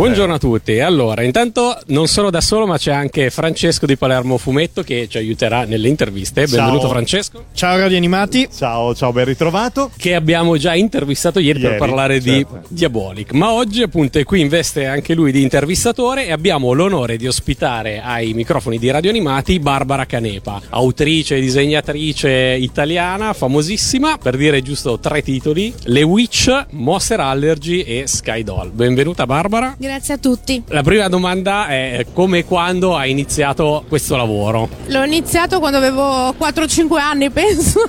Buongiorno a tutti. Allora, intanto non sono da solo, ma c'è anche Francesco di Palermo Fumetto che ci aiuterà nelle interviste. Benvenuto, Ciao. Francesco. Ciao Radio Animati. Ciao, ciao, ben ritrovato. Che abbiamo già intervistato ieri, per Ieri, parlare certo. di Diabolic. Ma oggi, appunto, è qui in veste anche lui di intervistatore e abbiamo l'onore di ospitare ai microfoni di Radio Animati Barbara Canepa, autrice e disegnatrice italiana, famosissima, per dire giusto tre titoli: Le Witch, Monster Allergy e Sky Doll. Benvenuta, Barbara. Grazie a tutti. La prima domanda è come e quando hai iniziato questo lavoro? L'ho iniziato quando avevo 4-5 anni, penso,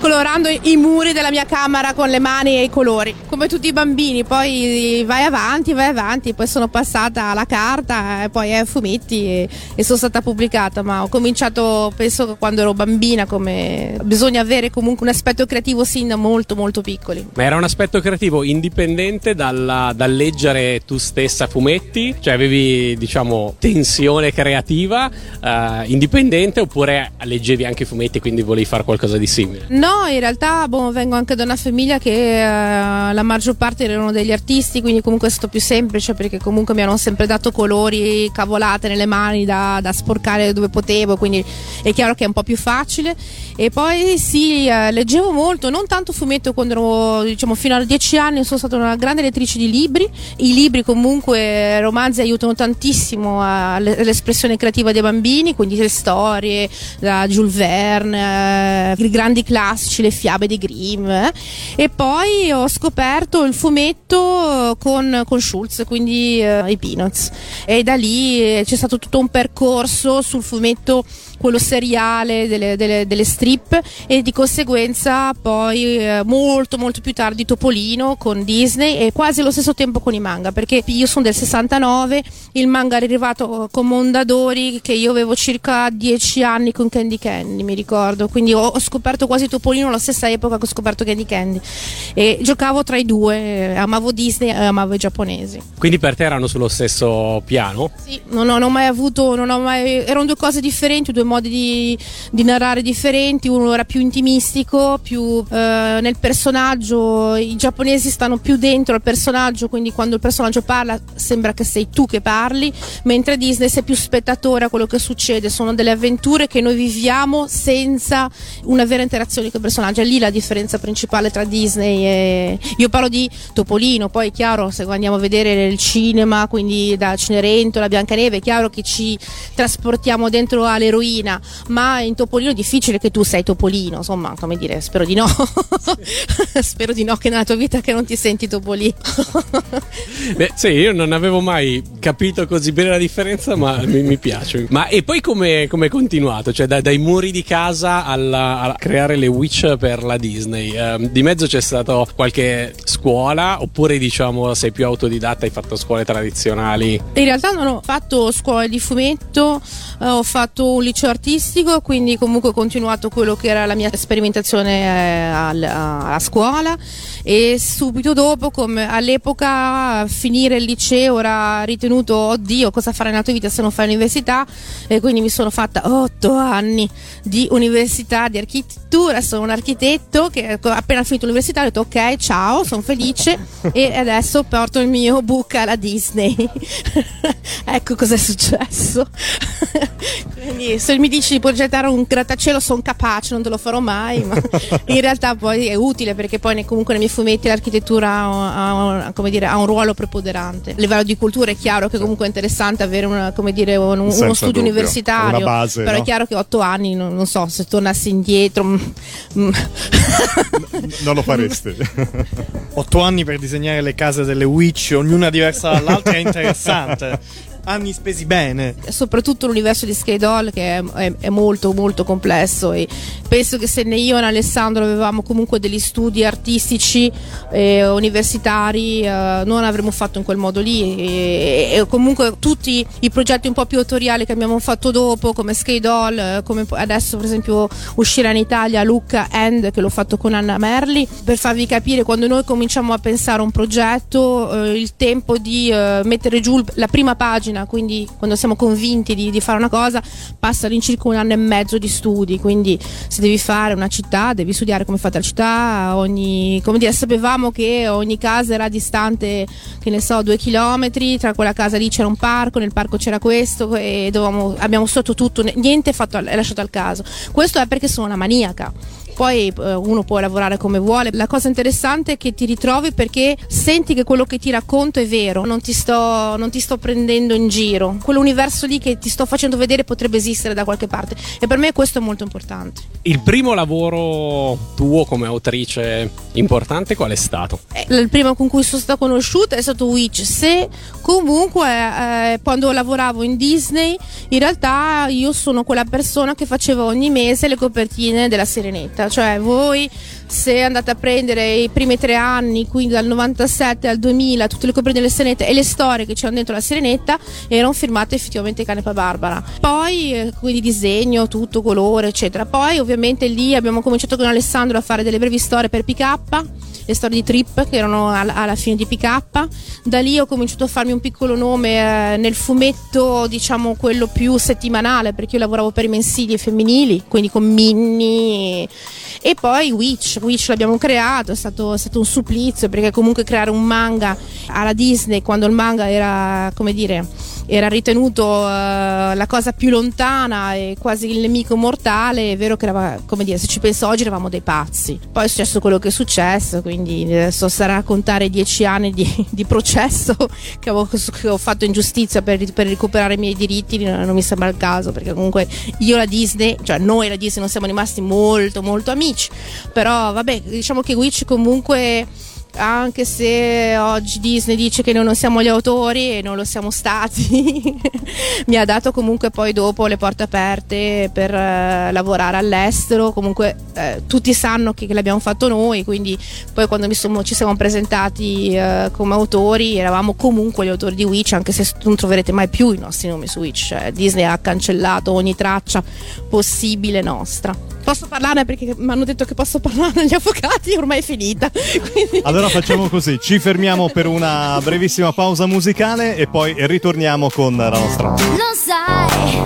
colorando i muri della mia camera con le mani e i colori, come tutti i bambini. Poi vai avanti, vai avanti, poi sono passata alla carta e poi ai fumetti e, e sono stata pubblicata, ma ho cominciato, penso, quando ero bambina, come bisogna avere comunque un aspetto creativo sin da molto molto piccoli. Ma era un aspetto creativo indipendente dalla- dal leggere tu stessa fumetti? Cioè avevi, diciamo, tensione creativa eh, indipendente oppure leggevi anche fumetti quindi volevi fare qualcosa di simile? No, in realtà boh, vengo anche da una famiglia che eh, la maggior parte erano degli artisti, quindi comunque è stato più semplice perché comunque mi hanno sempre dato colori, cavolate nelle mani da, da sporcare dove potevo, quindi è chiaro che è un po' più facile. E poi sì, eh, leggevo molto, non tanto fumetto quando ero, diciamo, fino a dieci anni sono stata una grande lettrice di libri. I libri comunque, romanzi aiutano tantissimo all'espressione creativa dei bambini, quindi le storie, da Jules Verne, eh, i grandi classici, le fiabe di Grimm. eh. E poi ho scoperto il fumetto con, con Schulz, quindi eh, i Peanuts. E da lì eh, c'è stato tutto un percorso sul fumetto, quello seriale delle, delle- delle strip e di conseguenza poi eh, molto molto più tardi Topolino con Disney e quasi allo stesso tempo con i manga perché io sono del 69 il manga è arrivato con Mondadori che io avevo circa 10 anni con Candy Candy mi ricordo quindi ho, ho scoperto quasi Topolino alla stessa epoca che ho scoperto Candy Candy e giocavo tra i due eh, amavo Disney e amavo i giapponesi Quindi per te erano sullo stesso piano? sì, non ho, non ho mai avuto, non ho mai, erano due cose differenti, due modi di, di narrare differenti, uno era più intimistico, più eh, nel personaggio, i giapponesi stanno più dentro al personaggio, quindi quando il personaggio parla sembra che sei tu che parli, mentre Disney sei più spettatore a quello che succede, sono delle avventure che noi viviamo senza una vera interazione con il personaggio, è lì la differenza principale tra Disney e... Io parlo di Topolino, poi è chiaro se andiamo a vedere il cinema, quindi da Cenerentola, Biancaneve, è chiaro che ci trasportiamo dentro all'eroina, ma in Topolino è difficile che tu sei Topolino, insomma, come dire, spero di no. spero di no che nella tua vita che non ti senti Topolino. Beh, sì, io non avevo mai capito così bene la differenza, ma mi, mi piace. Ma e poi come è continuato? Cioè, da- dai muri di casa alla- a creare le Witch per la Disney. Ehm, di mezzo c'è stata qualche scuola, oppure diciamo sei più autodidatta, hai fatto scuole tradizionali? In realtà non ho fatto scuola di fumetto, eh, ho fatto un liceo artistico, quindi comunque ho continuato quello che era la mia sperimentazione eh, al- alla scuola e subito dopo, come all'epoca, finire il liceo era ritenuto, oddio, cosa fare nella tua vita se non fai l'università e quindi mi sono fatta otto anni di università di architettura, sono un architetto che appena finito l'università ho detto ok, ciao, sono felice e adesso porto il mio book alla Disney. ecco cos'è successo. Quindi se mi dici di progettare un grattacielo sono capace, non te lo farò mai, ma in realtà poi è utile perché poi ne- comunque nei miei fumetti l'architettura ha, ha- come dire, ha un ruolo preponderante. A livello di cultura è chiaro che comunque è interessante avere una- come dire, un- uno Senza studio dubbio, universitario, una base, però no? è chiaro che otto anni, non, non so, se tornassi indietro... mm, mm. Non lo faresti. Otto anni per disegnare le case delle witch, ognuna diversa dall'altra, è interessante. Anni spesi bene. soprattutto l'universo di Skate Doll che è, è- è molto molto complesso e penso che se né io né Alessandro avevamo comunque degli studi artistici e universitari eh, non avremmo fatto in quel modo lì e, e comunque tutti i progetti un po' più autoriali che abbiamo fatto dopo come Skate Doll eh, come adesso per esempio uscirà in Italia Luca End che l'ho fatto con Anna Merli per farvi capire quando noi cominciamo a pensare a un progetto eh, il tempo di eh, mettere giù la prima pagina plan, quindi quando siamo convinti di, di fare una cosa passa all'incirca un anno e mezzo di studi, quindi se devi fare una città devi studiare come è fatta la città, ogni, come dire, sapevamo che ogni casa era distante, che ne so, due chilometri, tra quella casa lì c'era un parco, nel parco c'era questo e dovevamo, abbiamo studiato tutto, niente fatto, è lasciato al caso. Questo è perché sono una maniaca poi eh, uno può lavorare come vuole. La cosa interessante è che ti ritrovi perché senti che quello che ti racconto è vero, non ti sto, non ti sto prendendo in giro. Quell'universo lì che ti sto facendo vedere potrebbe esistere da qualche parte e per me questo è molto importante. Il primo lavoro tuo come autrice importante qual è stato? Eh, il primo con cui sono stata conosciuta è stato Witch. Se comunque eh, quando lavoravo in Disney, in realtà io sono quella persona che faceva ogni mese le copertine della Serenetta cioè voi se andate a prendere i primi tre anni, quindi dal 97 al 2000, tutte le copertine delle Serenette e le storie che c'erano dentro la Serenetta erano firmate effettivamente Canepa Barbara. Poi, eh, quindi disegno, tutto, colore, eccetera. Poi ovviamente lì abbiamo cominciato con Alessandro a fare delle brevi storie per PK le storie di Trip che erano alla fine di PK. Da lì ho cominciato a farmi un piccolo nome eh, nel fumetto, diciamo quello più settimanale, perché io lavoravo per i mensili e femminili, quindi con Minnie. E poi Witch, Witch l'abbiamo creato, è stato, è stato un supplizio perché comunque creare un manga alla Disney quando il manga era, come dire, era ritenuto uh, la cosa più lontana e quasi il nemico mortale, è vero che era, come dire, se ci penso oggi eravamo dei pazzi. Poi è successo quello che è successo, quindi adesso sarà a contare dieci anni di, di processo che, avevo, che, ho fatto ingiustizia per, per, recuperare i miei diritti, non mi sembra il caso, perché comunque io e la Disney, cioè noi e la Disney non siamo rimasti molto molto amici, però vabbè, diciamo che Witch comunque anche se oggi Disney dice che noi non siamo gli autori e non lo siamo stati, mi ha dato comunque poi dopo le porte aperte per uh, lavorare all'estero, comunque uh, tutti sanno che, che, l'abbiamo fatto noi, quindi poi quando sono, ci siamo presentati uh, come autori eravamo comunque gli autori di Witch, anche se non troverete mai più i nostri nomi su Witch, cioè, Disney ha cancellato ogni traccia possibile nostra. Posso parlarne perché mi hanno detto che posso parlare agli avvocati, ormai è finita. Quindi... Allora facciamo così, ci fermiamo per una brevissima pausa musicale e poi ritorniamo con la nostra. Non sai,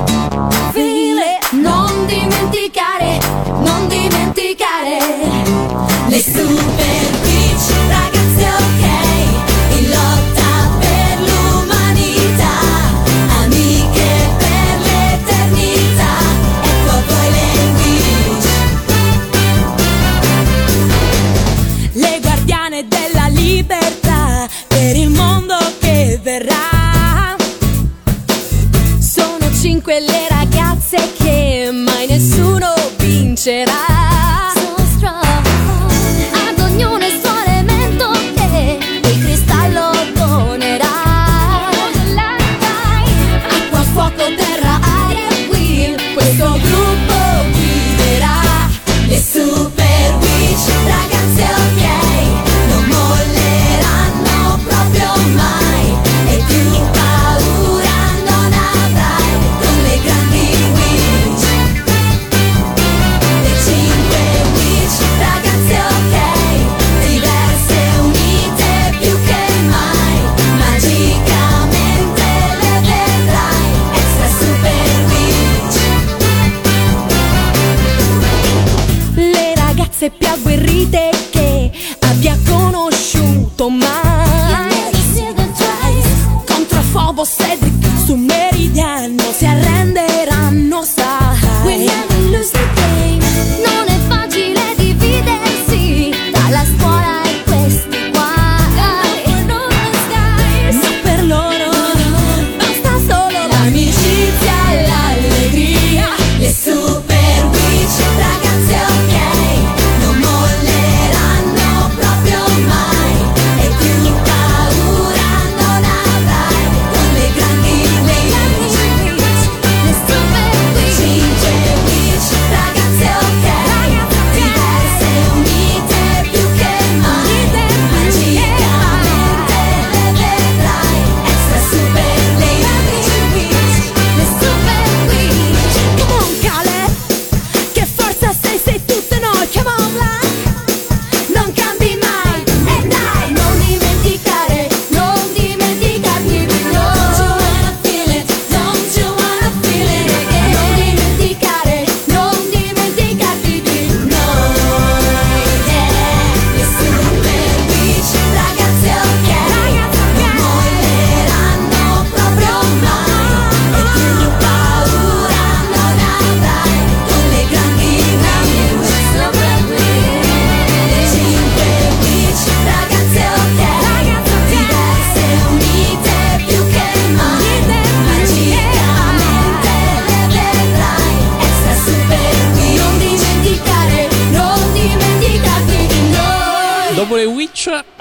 file, non dimenticare, non dimenticare le super Será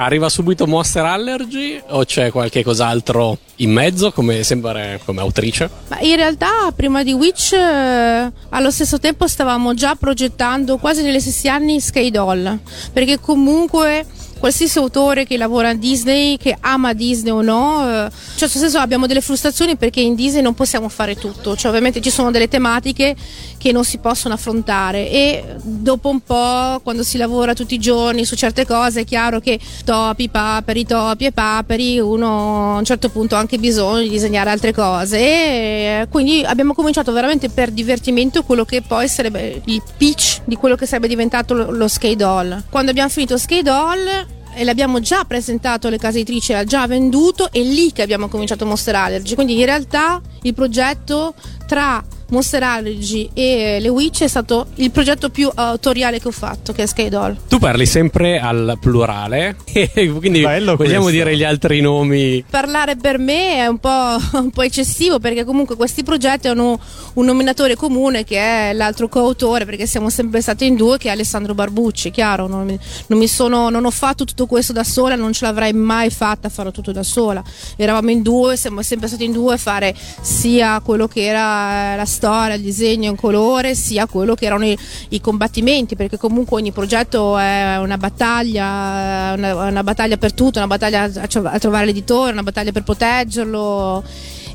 arriva subito Monster Allergy o c'è qualche cos'altro in mezzo come sempre come autrice? Ma in realtà prima di Witch eh, allo stesso tempo stavamo già progettando quasi negli stessi anni Sky Doll, perché comunque qualsiasi autore che lavora a Disney, che ama Disney o no, eh, in questo senso abbiamo delle frustrazioni perché in Disney non possiamo fare tutto, cioè ovviamente ci sono delle tematiche che non si possono affrontare e dopo un po' quando si lavora tutti i giorni su certe cose è chiaro che topi, paperi, topi e paperi, uno a un certo punto ha anche bisogno di disegnare altre cose e quindi abbiamo cominciato veramente per divertimento quello che poi sarebbe il pitch di quello che sarebbe diventato lo, lo Skate Doll. Quando abbiamo finito Skate Doll e l'abbiamo già presentato alle case editrici, era già venduto, è lì che abbiamo cominciato Monster Allergy. Quindi in realtà il progetto tra Monster Allergy e Le Witch è stato il progetto più autoriale che ho fatto, che è Sky Doll. Tu parli sempre al plurale, quindi Bello vogliamo questo. dire gli altri nomi. Parlare per me è un po', un po' eccessivo perché comunque questi progetti hanno un nominatore comune che è l'altro coautore perché siamo sempre stati in due che è Alessandro Barbucci, chiaro, non, mi- non mi sono, non ho fatto tutto questo da sola, non ce l'avrei mai fatta a farlo tutto da sola. Eravamo in due, siamo sempre stati in due a fare sia quello che era eh, la storia, il disegno in colore, sia quello che erano i, i combattimenti, perché comunque ogni progetto è una battaglia, una, una battaglia per tutto, una battaglia a, a trovare l'editore, una battaglia per proteggerlo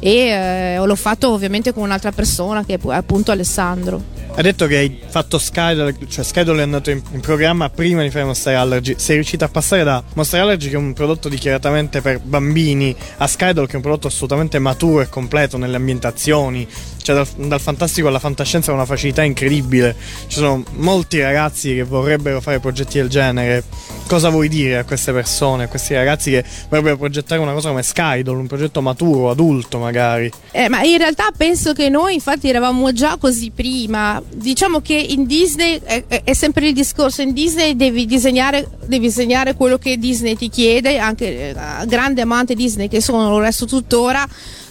e eh, l'ho fatto ovviamente con un'altra persona che è pu- appunto Alessandro. Hai detto che hai fatto Skydole, cioè Skydole è andato in, in programma prima di fare Monster Allergy. Sei riuscito a passare da Monster Allergy, che è un prodotto dichiaratamente per bambini, a Skydole, che è un prodotto assolutamente maturo e completo nelle ambientazioni. Cioè, dal, dal fantastico alla fantascienza con una facilità incredibile. Ci sono molti ragazzi che vorrebbero fare progetti del genere. Cosa vuoi dire a queste persone, a questi ragazzi che vorrebbero progettare una cosa come Skydole, un progetto maturo, adulto magari? Eh, ma in realtà penso che noi infatti eravamo già così prima. Diciamo che in Disney è- è sempre il discorso, in Disney devi disegnare, devi disegnare quello che Disney ti chiede, anche eh, grande amante Disney che sono, lo resto tuttora.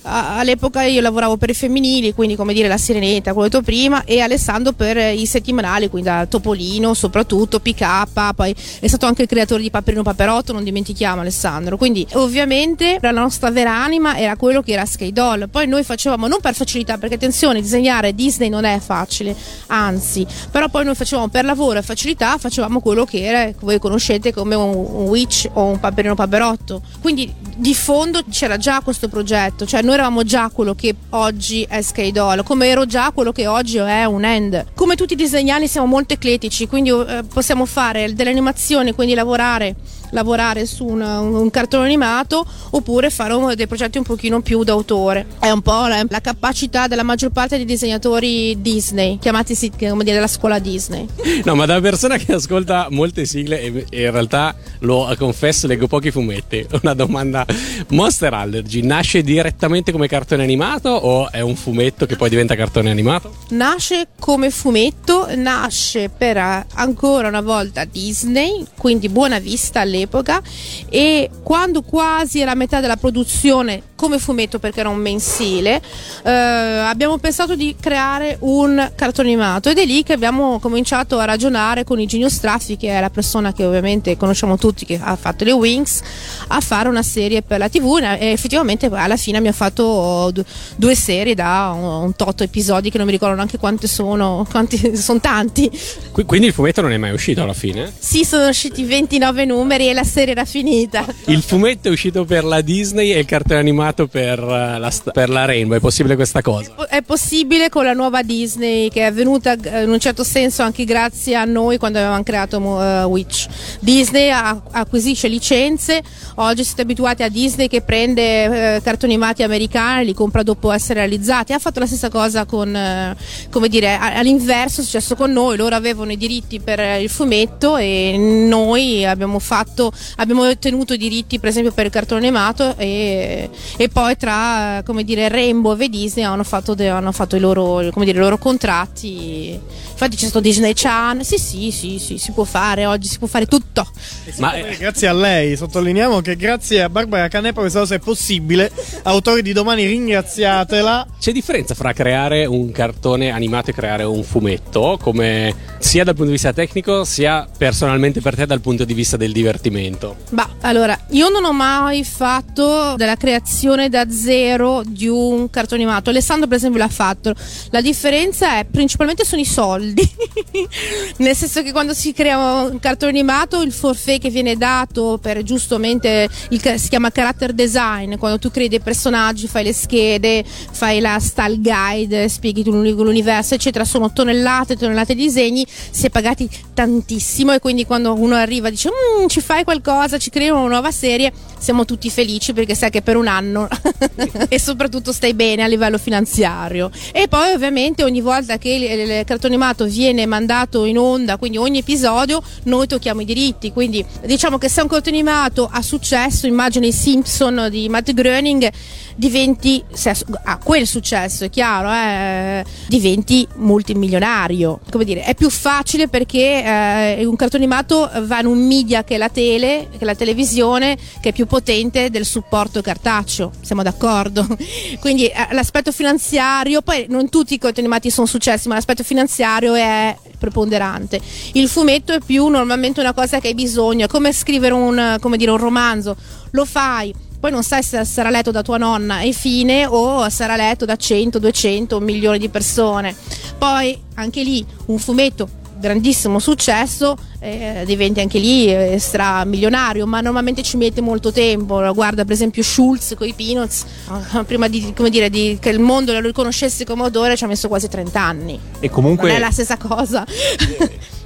All'epoca io lavoravo per i femminili, quindi come dire la Sirenetta, quello detto prima, e Alessandro per i settimanali, quindi da Topolino soprattutto, PK, poi è stato anche il creatore di Paperino Paperotto, non dimentichiamo Alessandro. Quindi ovviamente la nostra vera anima era quello che era Sky Doll. Poi noi facevamo non per facilità, perché attenzione, disegnare Disney non è facile, anzi, però poi noi facevamo per lavoro e facilità, facevamo quello che era, voi conoscete come un, un Witch o un Paperino Paperotto. Quindi di fondo c'era già questo progetto, cioè noi eravamo già quello che oggi è Sky Doll, come ero già quello che oggi è un End. Come tutti i disegnani siamo molto ecletici, quindi eh, possiamo fare delle animazioni, quindi lavorare lavorare su un, un cartone animato oppure fare dei progetti un pochino più d'autore. È un po' la, la capacità della maggior parte dei disegnatori Disney, chiamati come dire della scuola Disney. No, ma da persona che ascolta molte sigle e, e in realtà lo confesso, leggo pochi fumetti. Una domanda: Monster Allergy nasce direttamente come cartone animato o è un fumetto che poi diventa cartone animato? Nasce come fumetto, nasce per eh, ancora una volta Disney, quindi Buona Vista all'epoca e quando quasi era a metà della produzione come fumetto perché era un mensile, eh, abbiamo pensato di creare un cartone animato ed è lì che abbiamo cominciato a ragionare con Eugenio Straffi che è la persona che ovviamente conosciamo tutti che ha fatto le Wings a fare una serie per la tv e effettivamente alla fine mi ha fatto du- due serie da un, tot episodi che non mi ricordo neanche quante sono, quanti sono tanti. Qui- quindi il fumetto non è mai uscito alla fine? Sì, sono usciti 29 numeri e la serie era finita. Il fumetto è uscito per la Disney e il cartone animato per eh, la, per la Rainbow. È possibile questa cosa? È possibile con la nuova Disney che è venuta eh, in un certo senso anche grazie a noi quando avevamo creato eh, Witch. Disney ha- acquisisce licenze, oggi siete abituati a Disney che prende eh, cartoni animati americani, li compra dopo essere realizzati. Ha fatto la stessa cosa con, eh, come dire, a- all'inverso è successo con noi, loro avevano i diritti per il fumetto e noi abbiamo fatto, abbiamo ottenuto i diritti per esempio per il cartone animato e, e poi tra come dire Rainbow e Disney hanno fatto, de- hanno fatto i, loro, come dire, i loro contratti infatti c'è stato Disney Channel sì sì sì sì si può fare oggi si può fare tutto Ma Eh, Grazie a lei, sottolineiamo che grazie a Barbara Canepa questa cosa è possibile. Autori di domani ringraziatela. c'è differenza fra creare un cartone animato e creare un fumetto, come sia dal punto di vista tecnico, sia personalmente per te dal punto di vista del divertimento? Bah, allora, io non ho mai fatto della creazione da zero di un cartone animato. Alessandro, per esempio, l'ha fatto. La differenza è principalmente sono i soldi. Nel senso che quando si crea un cartone animato, il forfait che viene dato per giustamente il, si chiama character design. Quando tu crei dei personaggi, fai le schede, fai la style guide, spieghi l'universo, eccetera. Sono tonnellate e tonnellate di disegni. Si è pagati tantissimo e quindi quando uno arriva dice "Mm, ci fai qualcosa, ci crei una nuova serie, siamo tutti felici perché sai che per un anno e soprattutto stai bene a livello finanziario. E poi ovviamente ogni volta che il, il cartone animato viene mandato in onda, quindi ogni episodio, noi tocchiamo i diritti. Quindi diciamo che se un cartone animato ha successo, immagino i Simpson di Matt Groening, diventi, se ha quel successo, è chiaro, eh, diventi multimilionario. Come dire, è più facile perché eh, un cartone animato va in un media che è la tele, che è la televisione, che è più potente del supporto cartaceo. Siamo d'accordo? Quindi eh, l'aspetto finanziario, poi non tutti i cartoni animati sono successi, ma l'aspetto finanziario è preponderante. Il fumetto è più normalmente una cosa che hai bisogno, è come scrivere un, come dire, un romanzo, lo fai, poi non sai se sarà letto da tua nonna e fine o sarà letto da 100, 200, un milione di persone. Poi anche lì un fumetto grandissimo successo eh, diventi anche lì eh, stramilionario ma normalmente ci mette molto tempo. Guarda per esempio Schulz con i Peanuts eh, prima di, come dire, di- che il mondo lo riconoscesse come autore ci ha messo quasi 30 anni E comunque, non è la stessa cosa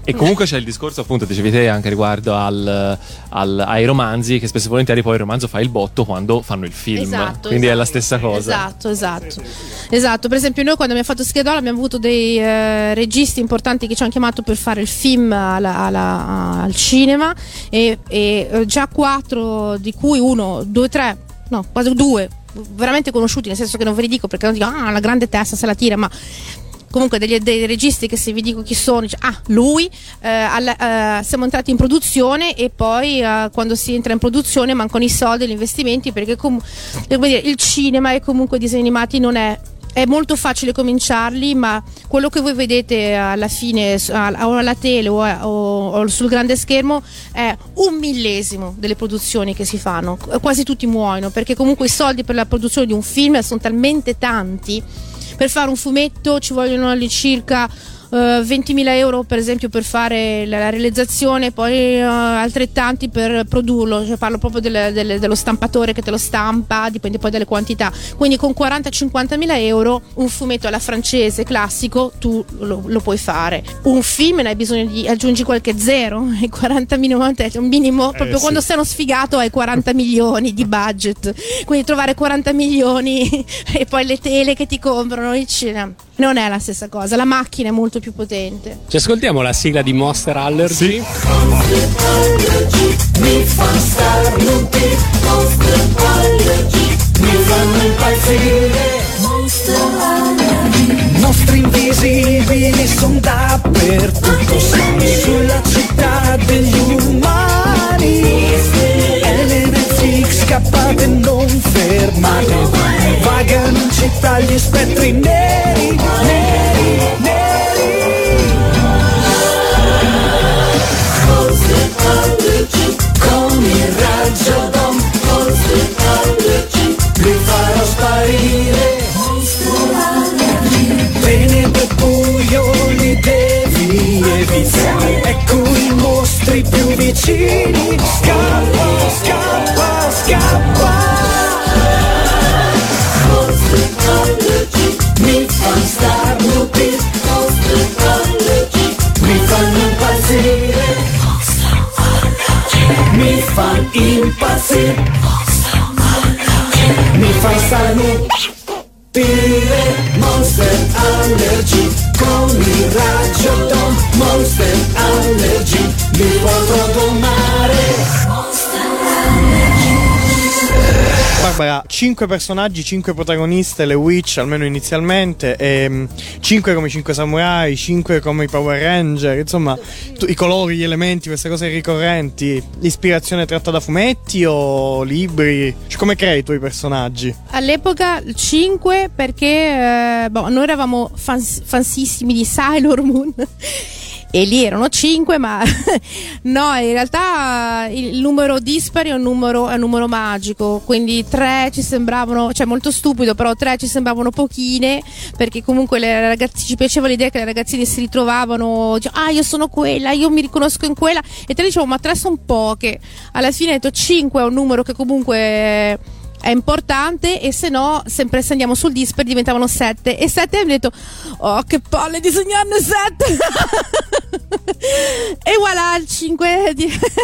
e comunque c'è il discorso, appunto, dicevi te anche riguardo al- al- ai romanzi, che spesso e volentieri poi il romanzo fa il botto quando fanno il film. Esatto, Quindi è la esatto. stessa cosa. Esatto, esatto. Esatto, per esempio noi quando abbiamo fatto Schedole abbiamo avuto dei eh, registi importanti che ci hanno chiamato per fare il film alla- alla- al cinema e, e, eh, già quattro di cui uno, due, tre, no, quasi due veramente conosciuti, nel senso che non ve li dico perché non dico ah la grande testa se la tira, ma comunque degli, dei registi che se vi dico chi sono, dice, ah lui, eh, alla- eh, siamo entrati in produzione e poi eh, quando si entra in produzione mancano i soldi gli investimenti perché com- dire, il cinema e comunque i disegni animati non è è molto facile cominciarli, ma quello che voi vedete alla fine o alla tele o, o- o sul grande schermo è un millesimo delle produzioni che si fanno. Qu- Quasi tutti muoiono perché comunque i soldi per la produzione di un film sono talmente tanti. Per fare un fumetto ci vogliono all'incirca 20.000 euro per esempio per fare la, realizzazione, poi eh, altrettanti per produrlo, cioè parlo proprio del- del- dello stampatore che te lo stampa, dipende poi dalle quantità. Quindi con 40-50 mila euro un fumetto alla francese classico tu lo, lo puoi fare. Un film ne hai bisogno di aggiungi qualche zero, e 40 milioni, è un minimo, proprio sì. quando sei uno sfigato hai 40 milioni di budget. Quindi trovare 40 milioni e poi le tele che ti comprano il cinema. Non è la stessa cosa, la macchina è molto più potente. Ci ascoltiamo la sigla di Monster Allergy? Mostri invisibili sono dappertutto, siamo sulla città degli umani. Elementic scappate, non fermate, vagano in città gli spettri neri, i mostri più vicini. Scappa, scappa, scappa. Mi fanno starnutire Mi fanno impazzire. Mi fanno impazzire. Mi fanno starnutire Monster Allergy. Con il raggio Don Monster Allergy mi potrò domare Barbara, 5 personaggi, 5 protagoniste, le Witch almeno inizialmente, e 5 come i 5 samurai, 5 come i Power Ranger, insomma, tu- i colori, gli elementi, queste cose ricorrenti. L'ispirazione tratta da fumetti o libri? Cioè, come crei i tuoi personaggi? All'epoca 5 perché eh, boh, noi eravamo fans- fansissimi di Sailor Moon. E lì erano 5, ma no, in realtà il numero dispari è un numero, è un numero magico, quindi 3 ci sembravano, cioè molto stupido, però 3 ci sembravano pochine, perché comunque le ragazze, ci piaceva l'idea che le ragazzine si ritrovavano, ah io sono quella, io mi riconosco in quella, e te dicevo ma 3 sono poche, alla fine ho detto 5 è un numero che comunque è importante e se no sempre se andiamo sul disper diventavano 7 e 7 abbiamo detto oh che palle disegnarne 7 e voilà il 5 è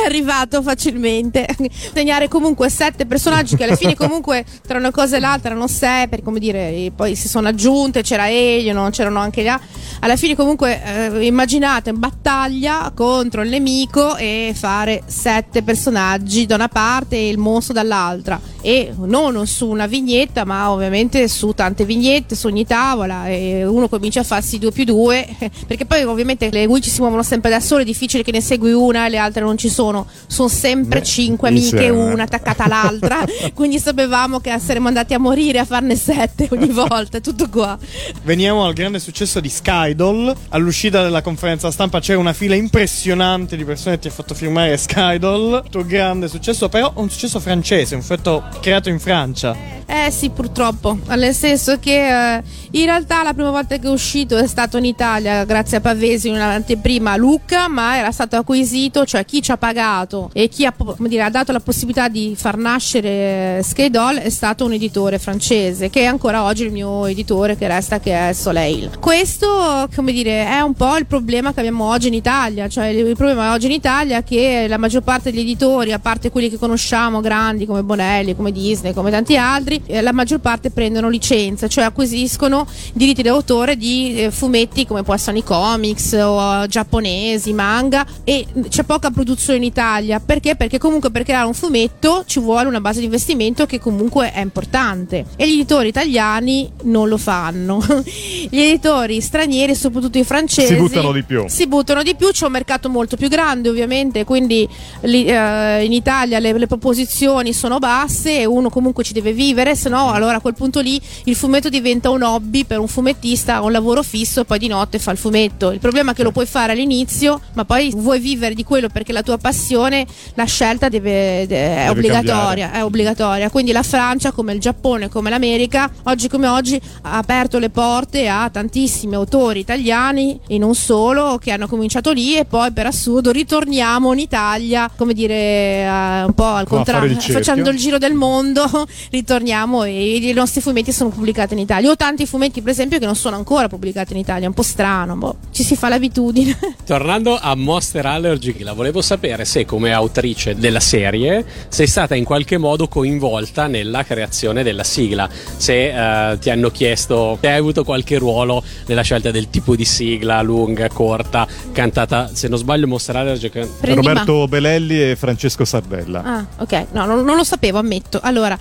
arrivato facilmente. Disegnare comunque 7 personaggi che alla fine comunque tra una cosa e l'altra erano 6 per come dire poi si sono aggiunte c'era Elio c'erano anche là alla fine comunque eh, immaginate battaglia contro il nemico e fare 7 personaggi da una parte e il mostro dall'altra e non su una vignetta ma ovviamente su tante vignette su ogni tavola e uno comincia a farsi 2 più 2 perché poi ovviamente le witch si muovono sempre da sole è difficile che ne segui una e le altre non ci sono sono sempre Beh, 5 amiche insieme. una attaccata all'altra quindi sapevamo che saremmo andati a morire a farne 7 ogni volta tutto qua Veniamo al grande successo di Skydoll. All'uscita della conferenza stampa c'era una fila impressionante di persone che ti ha fatto firmare Skydoll. Tuo grande successo, però un successo francese, un fumetto creato in Francia. Eh sì, purtroppo, nel senso che eh, in realtà la prima volta che è uscito è stato in Italia grazie a Pavesi in un'anteprima a Lucca, ma era stato acquisito, cioè chi ci ha pagato e chi ha, dire, ha dato la possibilità di far nascere eh, Skydoll è stato un editore francese che è ancora oggi il mio editore che resta che è Soleil. Questo, come dire, è un po' il problema che abbiamo oggi in Italia, cioè il problema oggi in Italia è che la maggior parte degli editori, a parte quelli che conosciamo grandi come Bonelli, come Disney, come tanti altri, eh, la maggior parte prendono licenza, cioè acquisiscono diritti d'autore di eh, fumetti come può essere i comics o eh, giapponesi, manga e c'è poca produzione in Italia, perché? Perché comunque per creare un fumetto ci vuole una base di investimento che comunque è importante e gli editori italiani non lo fanno. gli editori stranieri, soprattutto i francesi, Si buttano di più. si buttano di più, c'è un mercato molto più grande ovviamente, quindi li- eh, in Italia le, le proposizioni sono basse e uno comunque ci deve vivere, se no allora a quel punto lì il fumetto diventa un hobby per un fumettista, un lavoro fisso e poi di notte fa il fumetto. Il problema è che lo puoi fare all'inizio, ma poi vuoi vivere di quello perché la tua passione, la scelta deve, de- è Deve obbligatoria, è obbligatoria. Quindi la Francia, come il Giappone, come l'America, oggi come oggi ha aperto le porte a tantissimi autori italiani e non solo che hanno cominciato lì e poi per assurdo ritorniamo in Italia, come dire, eh, un po' al contrario, facendo il giro del mondo, ritorniamo e i nostri fumetti sono pubblicati in Italia. Ho tanti fumetti, per esempio, che non sono ancora pubblicati in Italia, è un po' strano, boh, ci si fa l'abitudine. Tornando a Monster Allergy, la volevo sapere se come autrice della serie sei stata in qualche modo coinvolta nella creazione della sigla, se eh, ti hanno chiesto se hai avuto qualche ruolo nella scelta del tipo di sigla, lunga, corta, cantata, se non sbaglio Monster Allergy Roberto Belelli e Francesco Sardella. Ah, ok, no, non, non lo sapevo, ammetto. Allora,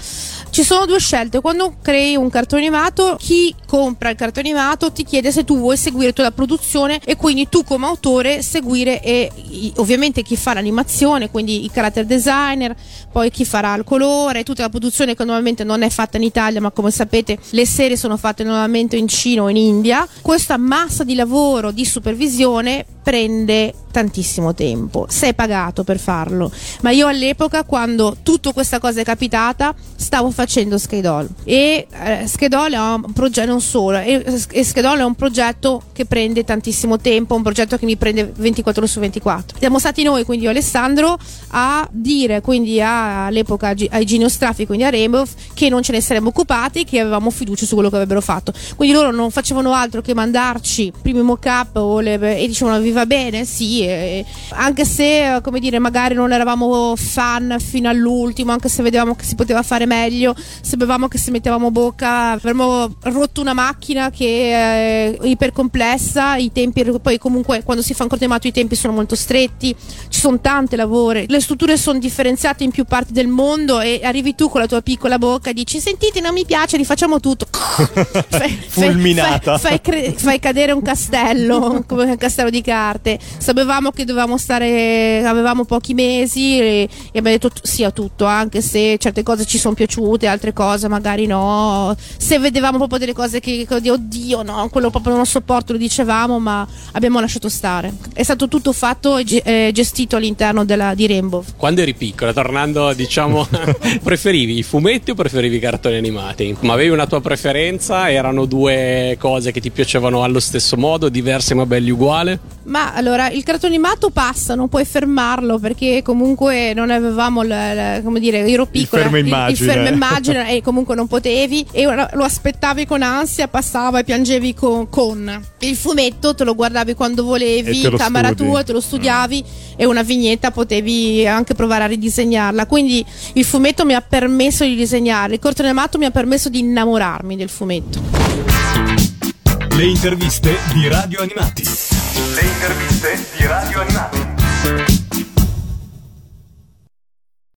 ci sono due scelte. Quando crei un cartone animato, chi compra il cartone animato ti chiede se tu vuoi seguire tutta la produzione e quindi tu come autore seguire e ovviamente chi fa l'animazione, quindi i character designer, poi chi farà il colore, tutta la produzione che normalmente non è fatta in Italia, ma come sapete le serie sono fatte normalmente in Cina o in India. Questa massa di lavoro, di supervisione prende tantissimo tempo. Sei pagato per farlo. Ma io all'epoca, quando tutta questa cosa è capitata, stavo facendo Skydoll. E eh, Skydoll è un progetto non solo, e, e Skydoll è un progetto che prende tantissimo tempo, un progetto che mi prende 24 ore su 24. Siamo stati noi, quindi io Alessandro, a dire quindi a- all'epoca ai Ginostrafi, quindi a Rainbow, che non ce ne saremmo occupati, che avevamo fiducia su quello che avrebbero fatto. Quindi loro non facevano altro che mandarci primi mock-up le- e dicevano vi va bene? Sì, e anche se, come dire, magari non eravamo fan fino all'ultimo, anche se vedevamo che si poteva fare meglio, sapevamo che se mettevamo bocca avremmo rotto una macchina che è ipercomplessa, i tempi, poi comunque quando si fa un cortemato i tempi sono molto stretti, ci sono tante lavori, le strutture sono differenziate in più parti del mondo e arrivi tu con la tua piccola bocca e dici sentite non mi piace, rifacciamo tutto. Fai- Fulminata. Fai, fai cre- fai cadere un castello come un castello di carte. Sapevamo che dovevamo stare, avevamo pochi mesi e, e abbiamo detto sì a tutto, anche se certe cose ci sono piaciute, altre cose magari no. Se vedevamo proprio delle cose che, che di oddio, no, quello proprio non sopporto, lo dicevamo, ma abbiamo lasciato stare. È stato tutto fatto e eh, gestito all'interno della, di Rainbow. Quando eri piccola, tornando, diciamo, preferivi i fumetti o preferivi i cartoni animati? Ma avevi una tua preferenza? Erano due cose che ti piacevano allo stesso modo, diverse ma belli uguali? Ma allora il cartone animato passa, non puoi fermarlo perché comunque non avevamo il, il- come dire, ero piccola. Fermo il- immagine. Il, fermo immagine e comunque non potevi e lo aspettavi con ansia, passava e piangevi con, con. Il fumetto te lo guardavi quando volevi, in camera studi. tua, te lo studiavi e una vignetta potevi anche provare a ridisegnarla. Quindi il fumetto mi ha permesso di disegnare, il cartone animato mi ha permesso di innamorarmi del fumetto. Le interviste di Radio Animati. Le interviste di Radio Animati.